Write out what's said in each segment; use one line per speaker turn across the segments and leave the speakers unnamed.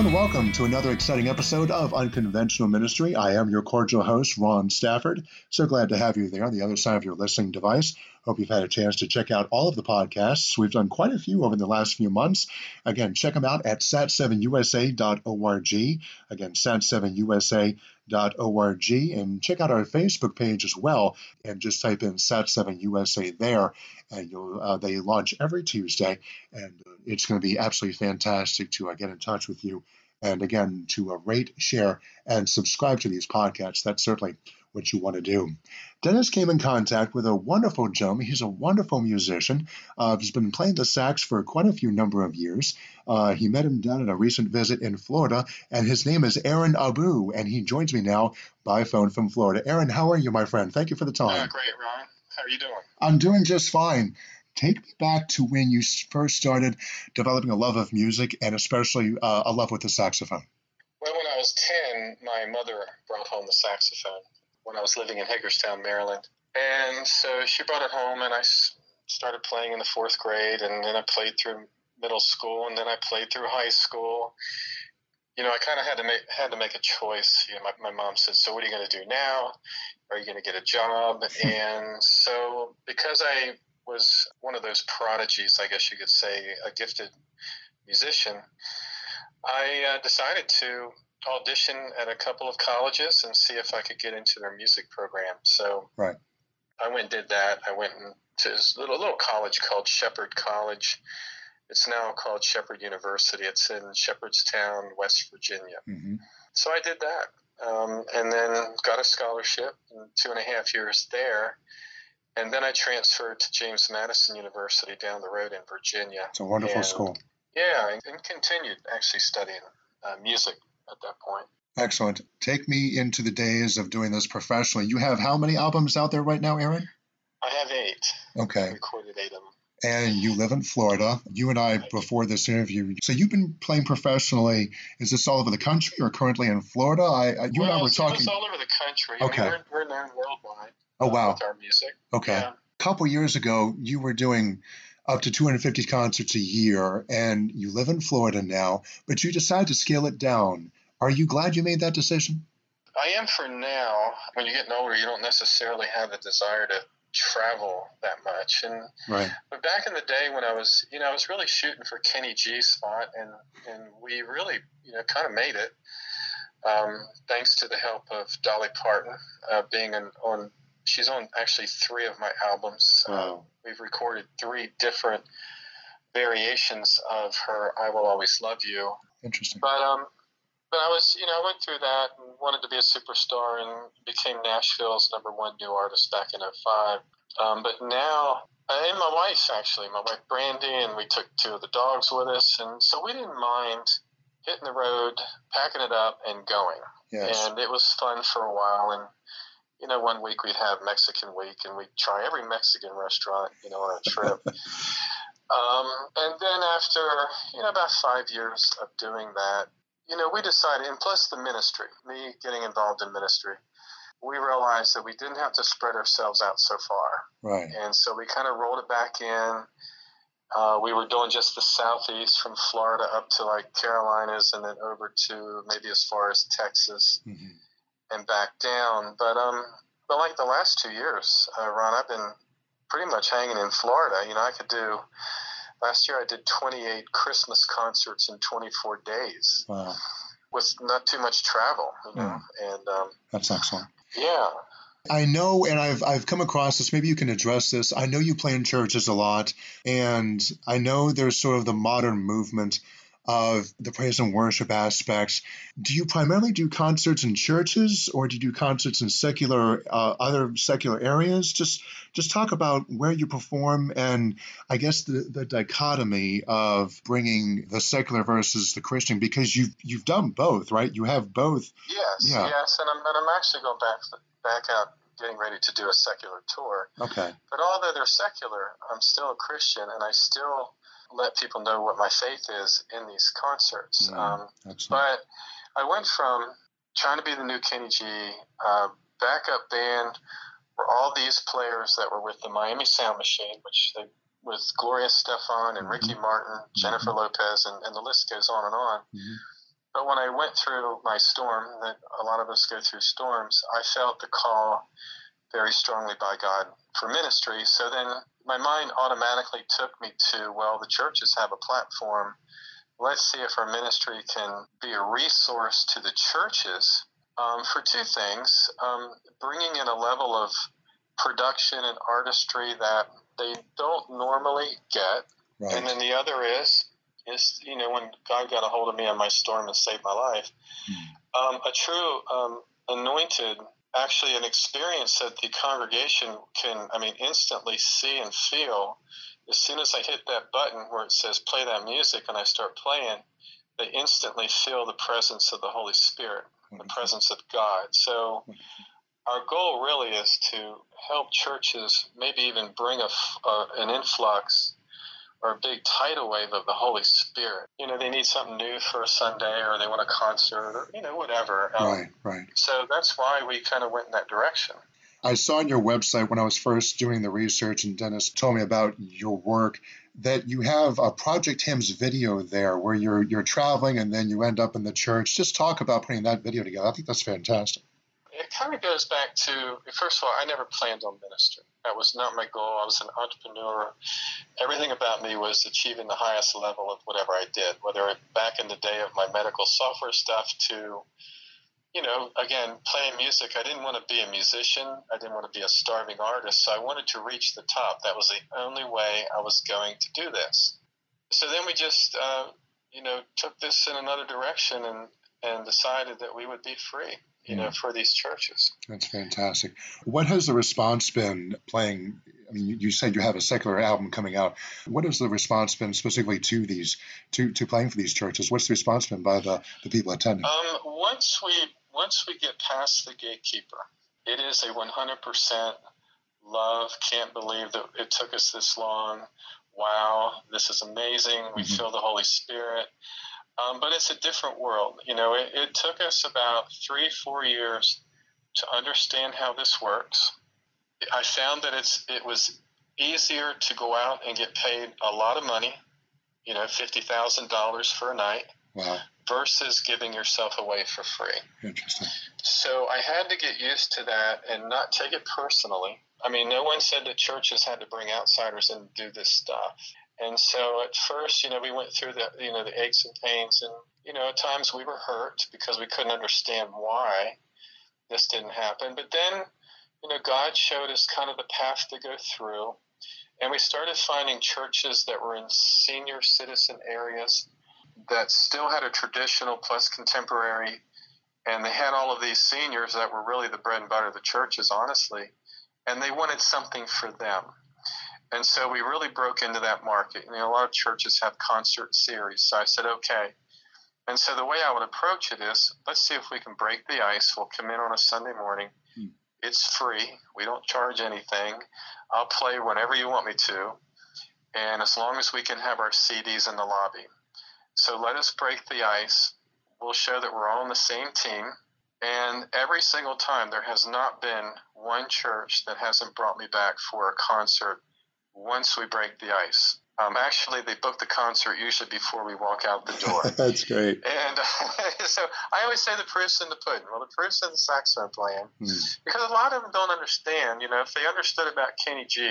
and welcome to another exciting episode of Unconventional Ministry. I am your cordial host, Ron Stafford. So glad to have you there on the other side of your listening device. Hope you've had a chance to check out all of the podcasts. We've done quite a few over the last few months. Again, check them out at sat7usa.org. Again, sat7usa.org. And check out our Facebook page as well. And just type in Sat7USA there. And you'll uh, they launch every Tuesday. And uh, it's going to be absolutely fantastic to uh, get in touch with you. And again, to uh, rate, share, and subscribe to these podcasts. That's certainly what you want to do. Dennis came in contact with a wonderful gentleman. He's a wonderful musician. Uh, he's been playing the sax for quite a few number of years. Uh, he met him down at a recent visit in Florida, and his name is Eirinn Abu, and he joins me now by phone from Florida. Eirinn, how are you, my friend? Thank you for the time.
Uh, great, Ron. How are you doing?
I'm doing just fine. Take me back to when you first started developing a love of music and especially uh, a love with the saxophone.
Well, when I was 10, my mother brought home the saxophone when I was living in Hagerstown, Maryland. And so she brought it home, and I started playing in the fourth grade, and then I played through middle school, and then I played through high school. You know, I kind of had to make had to make a choice. You know, my, my mom said, "So what are you going to do now? Are you going to get a job?" and so, because I was one of those prodigies, I guess you could say, a gifted musician, I uh, decided to audition at a couple of colleges and see if I could get into their music program. So
right.
I went and did that. I went to this little, little college called Shepherd College. It's now called Shepherd University. It's in Shepherdstown, West Virginia.
Mm-hmm.
So I did that. Um, and then got a scholarship in two and a half years there. And then I transferred to James Madison University down the road in Virginia.
It's a wonderful
and,
school.
Yeah, and continued actually studying uh, music at that point.
Excellent. Take me into the days of doing this professionally. You have how many albums out there right now, Eirinn?
I have eight.
Okay.
I recorded eight of them.
And you live in Florida. You and I, before this interview, so you've been playing professionally. Is this all over the country or currently in Florida? I, I you
well,
and I were talking.
It's all over the country.
Okay.
I mean, we're, we're known worldwide.
Oh
uh,
wow.
With our music.
Okay.
Yeah.
A couple years ago, you were doing up to 250 concerts a year, and you live in Florida now, but you decided to scale it down. Are you glad you made that decision?
I am for now. When you're getting older, you don't necessarily have the desire to travel that much. And
right.
but back in the day when I was, you know, I was really shooting for Kenny G spot, and and we really, you know, kind of made it. Um, thanks to the help of Dolly Parton uh, being an, on. She's on actually three of my albums.
Wow.
Uh, we've recorded three different variations of her "I Will Always Love You."
Interesting.
But um, but I was, you know, I went through that and wanted to be a superstar and became Nashville's number one new artist back in 05. Um, but now, and my wife actually, my wife Brandy, and we took two of the dogs with us. And so we didn't mind hitting the road, packing it up, and going.
Yes.
And it was fun for a while. And, you know, one week we'd have Mexican week and we'd try every Mexican restaurant, you know, on a trip. um, and then after, you know, about five years of doing that, you know, we decided, and plus the ministry, me getting involved in ministry, we realized that we didn't have to spread ourselves out so far.
Right.
And so we kind of rolled it back in. Uh, we were doing just the southeast from Florida up to like Carolinas and then over to maybe as far as Texas
mm-hmm.
and back down. But, um, but like the last two years, uh, Ron, I've been pretty much hanging in Florida. You know, I could do last year I did 28 Christmas concerts in 24 days.
Wow.
With not too much travel, you know,
yeah.
and um,
that's excellent.
Yeah.
I know, and I've I've come across this. Maybe you can address this. I know you play in churches a lot, and I know there's sort of the modern movement of the praise and worship aspects. Do you primarily do concerts in churches, or do you do concerts in secular uh, other secular areas? Just just talk about where you perform, and I guess the, the dichotomy of bringing the secular versus the Christian, because you've you've done both, right? You have both.
Yes,
Yeah.
yes, and I'm and I'm actually going back back out, getting ready to do a secular tour.
Okay.
But although they're secular, I'm still a Christian, and I still let people know what my faith is in these concerts.
Mm,
um, but I went from trying to be the new Kenny G, uh, backup band, were all these players that were with the Miami Sound Machine, which they with Gloria Estefan and Ricky Martin, Jennifer Lopez, and, and the list goes on and on.
Mhm.
But when I went through my storm, that a lot of us go through storms, I felt the call very strongly by God for ministry. So then my mind automatically took me to, well, the churches have a platform. Let's see if our ministry can be a resource to the churches um, for two things um, bringing in a level of production and artistry that they don't normally get. Right. And then the other is, is you know, when God got a hold of me on my storm and saved my life, hmm. um, a true um, anointed actually an experience that the congregation can, I mean, instantly see and feel. As soon as I hit that button where it says play that music and I start playing, they instantly feel the presence of the Holy Spirit, the mm-hmm. presence of God. So mm-hmm. our goal really is to help churches maybe even bring a, a, an influx or a big tidal wave of the Holy Spirit. You know, they need something new for a Sunday or they want a concert or, you know, whatever.
Um, right, right.
So that's why we kind of went in that direction.
I saw on your website when I was first doing the research, and Dennis told me about your work, that you have a Project Hymns video there where you're you're traveling and then you end up in the church. Just talk about putting that video together. I think that's fantastic
it kind of goes back to first of all, I never planned on ministry. That was not my goal. I was an entrepreneur. Everything about me was achieving the highest level of whatever I did, whether back in the day of my medical software stuff to, you know, again, playing music. I didn't want to be a musician. I didn't want to be a starving artist. So I wanted to reach the top. That was the only way I was going to do this. So then we just, uh, you know, took this in another direction and, and decided that we would be free you know, for these churches.
That's fantastic. What has the response been playing? I mean, you said you have a secular album coming out. What has the response been specifically to these, to, to playing for these churches? What's the response been by the, the people attending?
Um, once we once we get past the gatekeeper, it is a 100% love. Can't believe that it took us this long. Wow, this is amazing. We mm-hmm. feel the Holy Spirit. Um, but it's a different world. You know, it, it took us about three, four years to understand how this works. I found that it's it was easier to go out and get paid a lot of money, you know, fifty thousand dollars for a night,
wow.
versus giving yourself away for free.
Interesting.
So I had to get used to that and not take it personally. I mean, no one said that churches had to bring outsiders in and do this stuff. And so at first, you know, we went through the, you know, the aches and pains, and you know, at times we were hurt because we couldn't understand why this didn't happen. But then, you know, God showed us kind of the path to go through, and we started finding churches that were in senior citizen areas that still had a traditional plus contemporary, and they had all of these seniors that were really the bread and butter of the churches, honestly, and they wanted something for them and so we really broke into that market. You know, a lot of churches have concert series. So I said, okay. And so the way I would approach it is let's see if we can break the ice. We'll come in on a Sunday morning. Hmm. It's free. We don't charge anything. I'll play whenever you want me to. And as long as we can have our CDs in the lobby. So let us break the ice. We'll show that we're all on the same team. And every single time, there has not been one church that hasn't brought me back for a concert once we break the ice. Um, actually, they book the concert usually before we walk out the door.
That's great.
And uh, so I always say the proof's in the pudding. Well, the proof's in the saxophone playing mm. because a lot of them don't understand. You know, if they understood about Kenny G,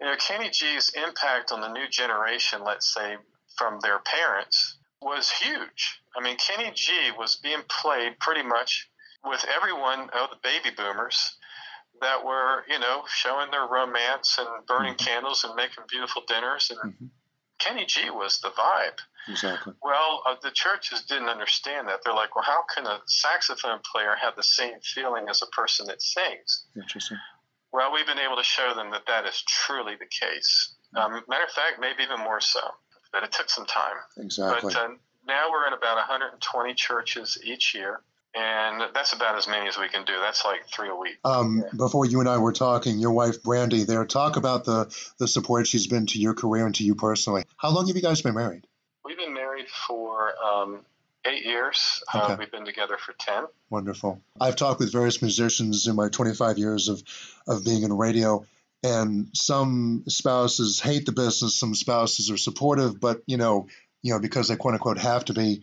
you know, Kenny G's impact on the new generation, let's say from their parents, was huge. I mean, Kenny G was being played pretty much with everyone, oh, the baby boomers, that were, you know, showing their romance and burning mm-hmm. candles and making beautiful dinners. And mm-hmm. Kenny G was the vibe.
Exactly.
Well, uh, the churches didn't understand that. They're like, well, how can a saxophone player have the same feeling as a person that sings?
Interesting.
Well, we've been able to show them that that is truly the case. Mm-hmm. Um, matter of fact, maybe even more so. But it took some time.
Exactly.
But uh, now we're in about 120 churches each year and that's about as many as we can do. That's like three a week.
Um, yeah. Before you and I were talking, your wife Brandy, there, talk about the the support she's been to your career and to you personally. How long have you guys been married?
We've been married for um, eight years. Uh, okay. Uh, we've been together for ten.
Wonderful. I've talked with various musicians in my 25 years of of being in radio. And some spouses hate the business. Some spouses are supportive, but you know, you know, because they quote unquote have to be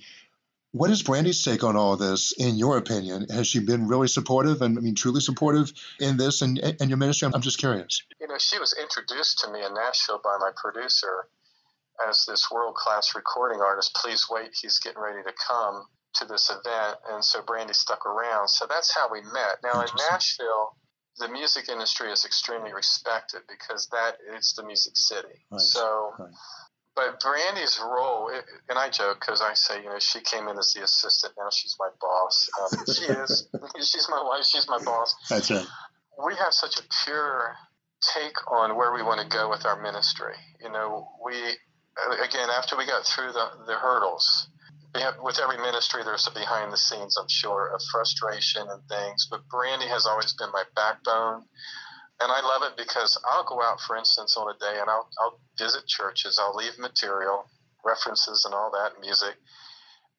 What is Brandy's take on all this, in your opinion? Has she been really supportive and, I mean, truly supportive in this and, and your ministry? I'm just curious.
You know, she was introduced to me in Nashville by my producer as this world class recording artist. Please wait, he's getting ready to come to this event. And so Brandy stuck around. So that's how we met. Now, in Nashville, the music industry is extremely respected because that is the music city. Right. So. Right but Brandy's role, and I joke because I say, you know, she came in as the assistant. Now she's my boss. Um, she is. she's my wife. She's my boss.
That's right.
We have such a pure take on where we want to go with our ministry. You know, we again after we got through the the hurdles. Have, with every ministry, there's a behind the scenes, I'm sure, of frustration and things. But Brandy has always been my backbone and I love it because I'll go out, for instance, on a day and I'll, I'll visit churches. I'll leave material, references, and all that music.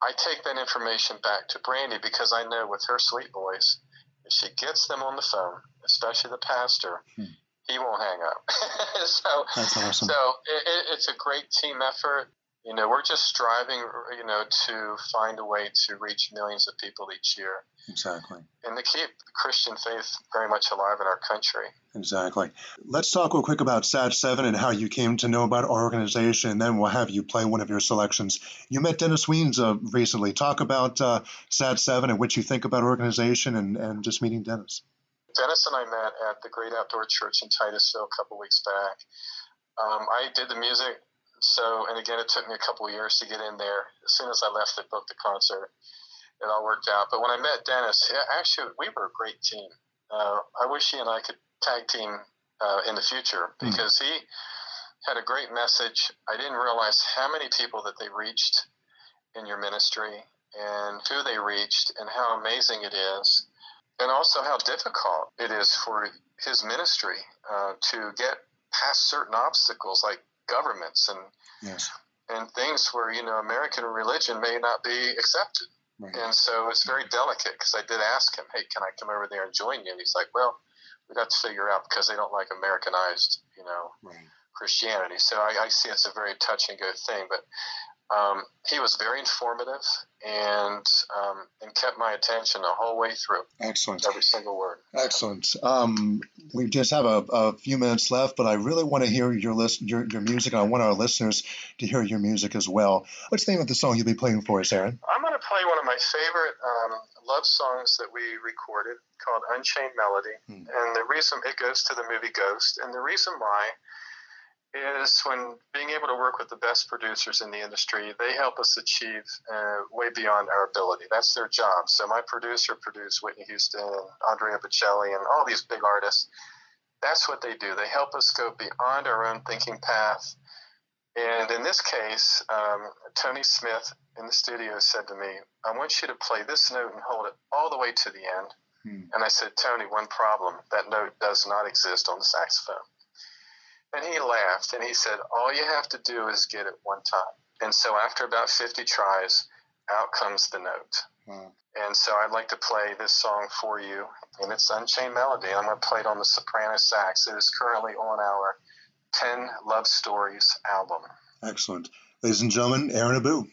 I take that information back to Brandy because I know with her sweet voice, if she gets them on the phone, especially the pastor, hmm. he won't hang up. so,
That's awesome.
So it, it's a great team effort. You know, we're just striving, you know, to find a way to reach millions of people each year.
Exactly.
And to keep Christian faith very much alive in our country.
Exactly. Let's talk real quick about SAT 7 and how you came to know about our organization, and then we'll have you play one of your selections. You met Dennis Weens uh, recently. Talk about uh, SAT 7 and what you think about organization and, and just meeting Dennis.
Dennis and I met at the Great Outdoor Church in Titusville a couple weeks back. Um, I did the music so, and again, it took me a couple of years to get in there. As soon as I left, they booked the concert. It all worked out. But when I met Dennis, actually, we were a great team. Uh, I wish he and I could tag team uh, in the future hmm. because mm. he had a great message. I didn't realize how many people that they reached in your ministry and who they reached and how amazing it is, and also how difficult it is for his ministry uh, to get past certain obstacles like governments and
yes.
and things where you know American religion may not be accepted. Right. And so it's very delicate because I did ask him, "Hey, can I come over there and join you?" And he's like, "Well, we'd have to figure out because they don't like Americanized, you know,
right.
Christianity." So I, I, see it's a very touch and go thing. But um, he was very informative and um, and kept my attention the whole way through.
Excellent.
Every single word.
Excellent. Um, we just have a, a, few minutes left, but I really want to hear your list, your, your music, and I want our listeners to hear your music as well. What's the name of the song you'll be playing for us, Eirinn?
I'm going to play one of my favorite um, love songs that we recorded called Unchained Melody, hmm. and the reason it goes to the movie Ghost, and the reason why is when being able to work with the best producers in the industry, they help us achieve uh, way beyond our ability. That's their job. So my producer produced Whitney Houston and Andrea Bocelli and all these big artists. That's what they do. They help us go beyond our own thinking path. And in this case, um, Tony Smith in the studio said to me, I want you to play this note and hold it all the way to the end. Hmm. And I said, Tony, one problem. That note does not exist on the saxophone. And he laughed and he said, All you have to do is get it one time. And so after about 50 tries, out comes the note. Hmm. And so I'd like to play this song for you. And it's Unchained Melody. I'm going to play it on the soprano sax. It is currently on our 10 Love Stories album.
Excellent. Ladies and gentlemen, Eirinn Abu.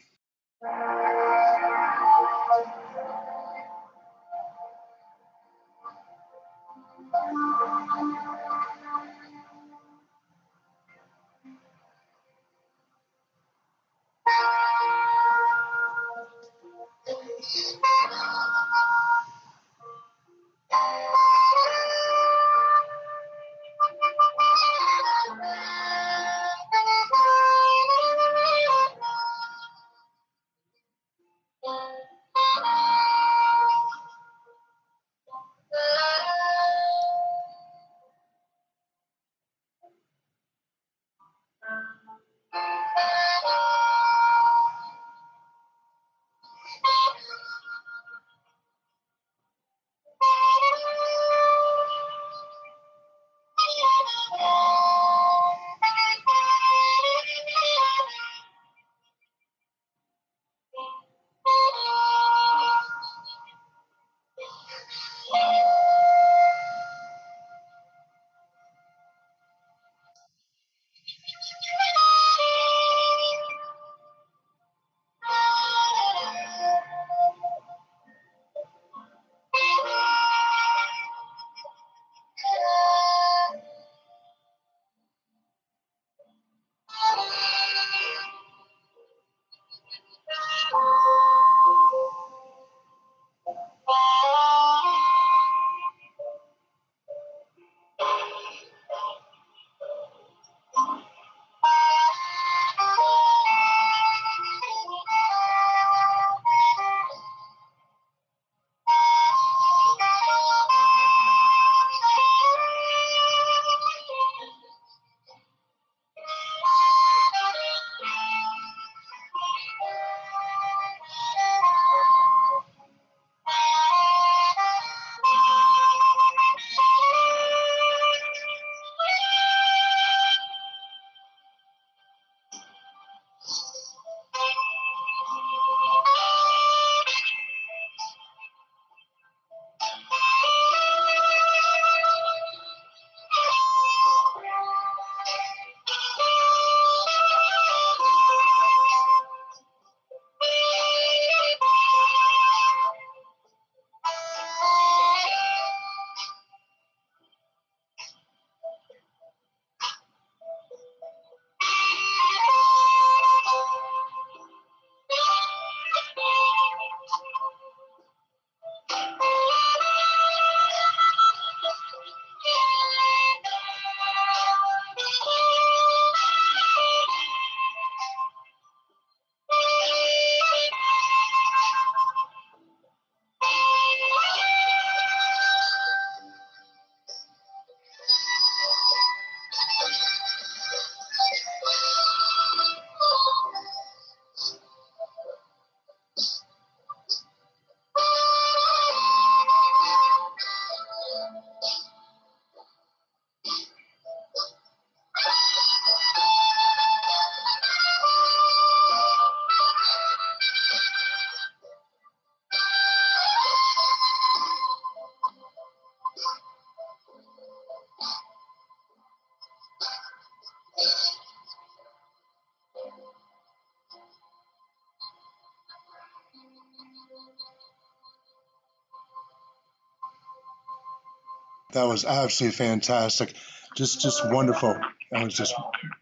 That was absolutely fantastic. Just just wonderful. That was just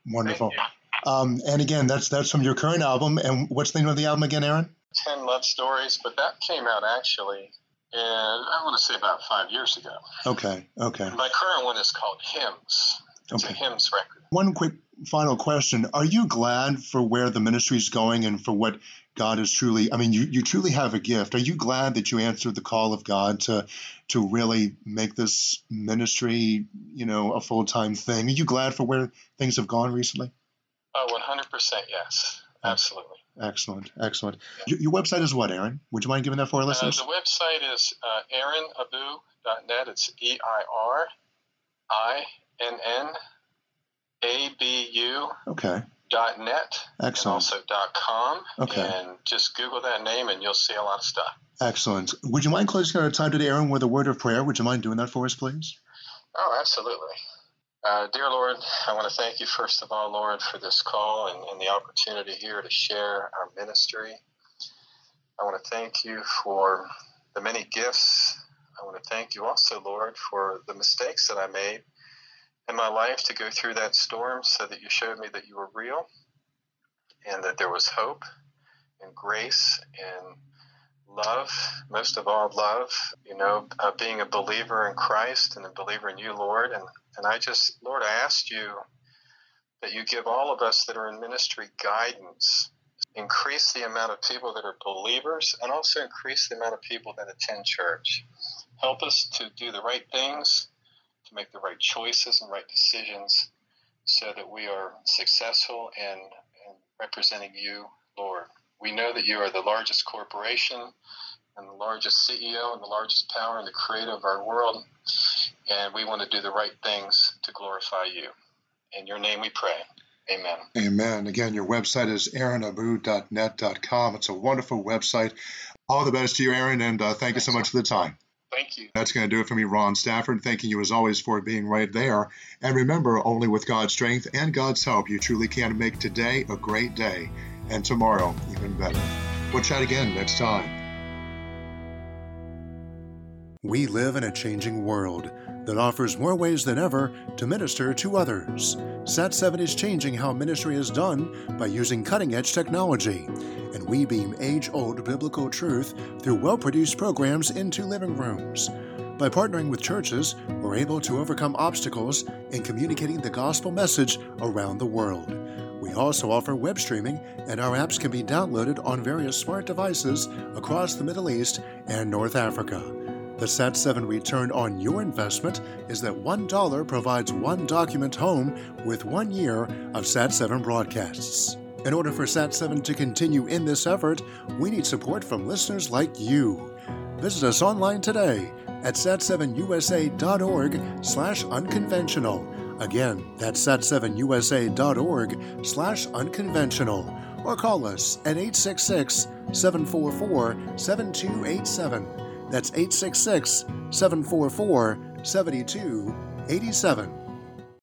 wonderful. Um, and again, that's that's from your current album. And what's the name of the album again, Eirinn?
Ten Love Stories, but that came out actually, and I want to say about five years ago.
Okay, okay.
My current one is called Hymns. It's
Okay.
a hymns record.
One quick final question: Are you glad for where the ministry is going and for what God is truly? I mean, you, you truly have a gift. Are you glad that you answered the call of God to to really make this ministry, you know, a full time thing? Are you glad for where things have gone recently?
Oh, 100% yes. Absolutely.
Excellent, excellent. Your, your website is what, Eirinn? Would you mind giving that for our
Uh, the website is uh, eirinnabu.net. It's E I R I N N A B U
Okay,
net and
excellent,
also dot com.
Okay.
And just Google that name and you'll see a lot of stuff.
excellent. Would you mind closing our time today, Eirinn, with a word of prayer? Would you mind doing that for us, please?
Oh, absolutely. Uh, dear Lord, I want to thank you, first of all, Lord, for this call and, and the opportunity here to share our ministry. I want to thank you for the many gifts. I want to thank you also, Lord, for the mistakes that I made in my life to go through that storm so that you showed me that you were real and that there was hope and grace and love, most of all, love, you know, uh, being a believer in Christ and a believer in you, Lord. And, and I just, Lord, I asked you that you give all of us that are in ministry guidance, increase the amount of people that are believers, and also increase the amount of people that attend church. Help us to do the right things, to make the right choices and right decisions so that we are successful in, in representing you, Lord. We know that you are the largest corporation and the largest CEO and the largest power and the creator of our world. And we want to do the right things to glorify you. In your name we pray. Amen.
Amen. Again, your website is eirinnabu.net.com. It's a wonderful website. All the best to you, Eirinn, and uh, thank you so much for the time.
Thank you.
That's going to do it for me, Ron Stafford. Thanking you as always for being right there. And remember, only with God's strength and God's help, you truly can make today a great day and tomorrow even better. We'll chat again next time. We live in a changing world that offers more ways than ever to minister to others. Sat7 is changing how ministry is done by using cutting edge technology, and we beam age old biblical truth through well produced programs into living rooms. By partnering with churches, we're able to overcome obstacles in communicating the gospel message around the world. We also offer web streaming, and our apps can be downloaded on various smart devices across the Middle East and North Africa. The SAT7 return on your investment is that $1 provides one document home with one year of SAT7 broadcasts. In order for SAT7 to continue in this effort, we need support from listeners like you. Visit us online today at sat7usa.org slash unconventional. Again, that's sat7usa.org slash unconventional. Or call us at 866 744 7287. That's 866 744 7287.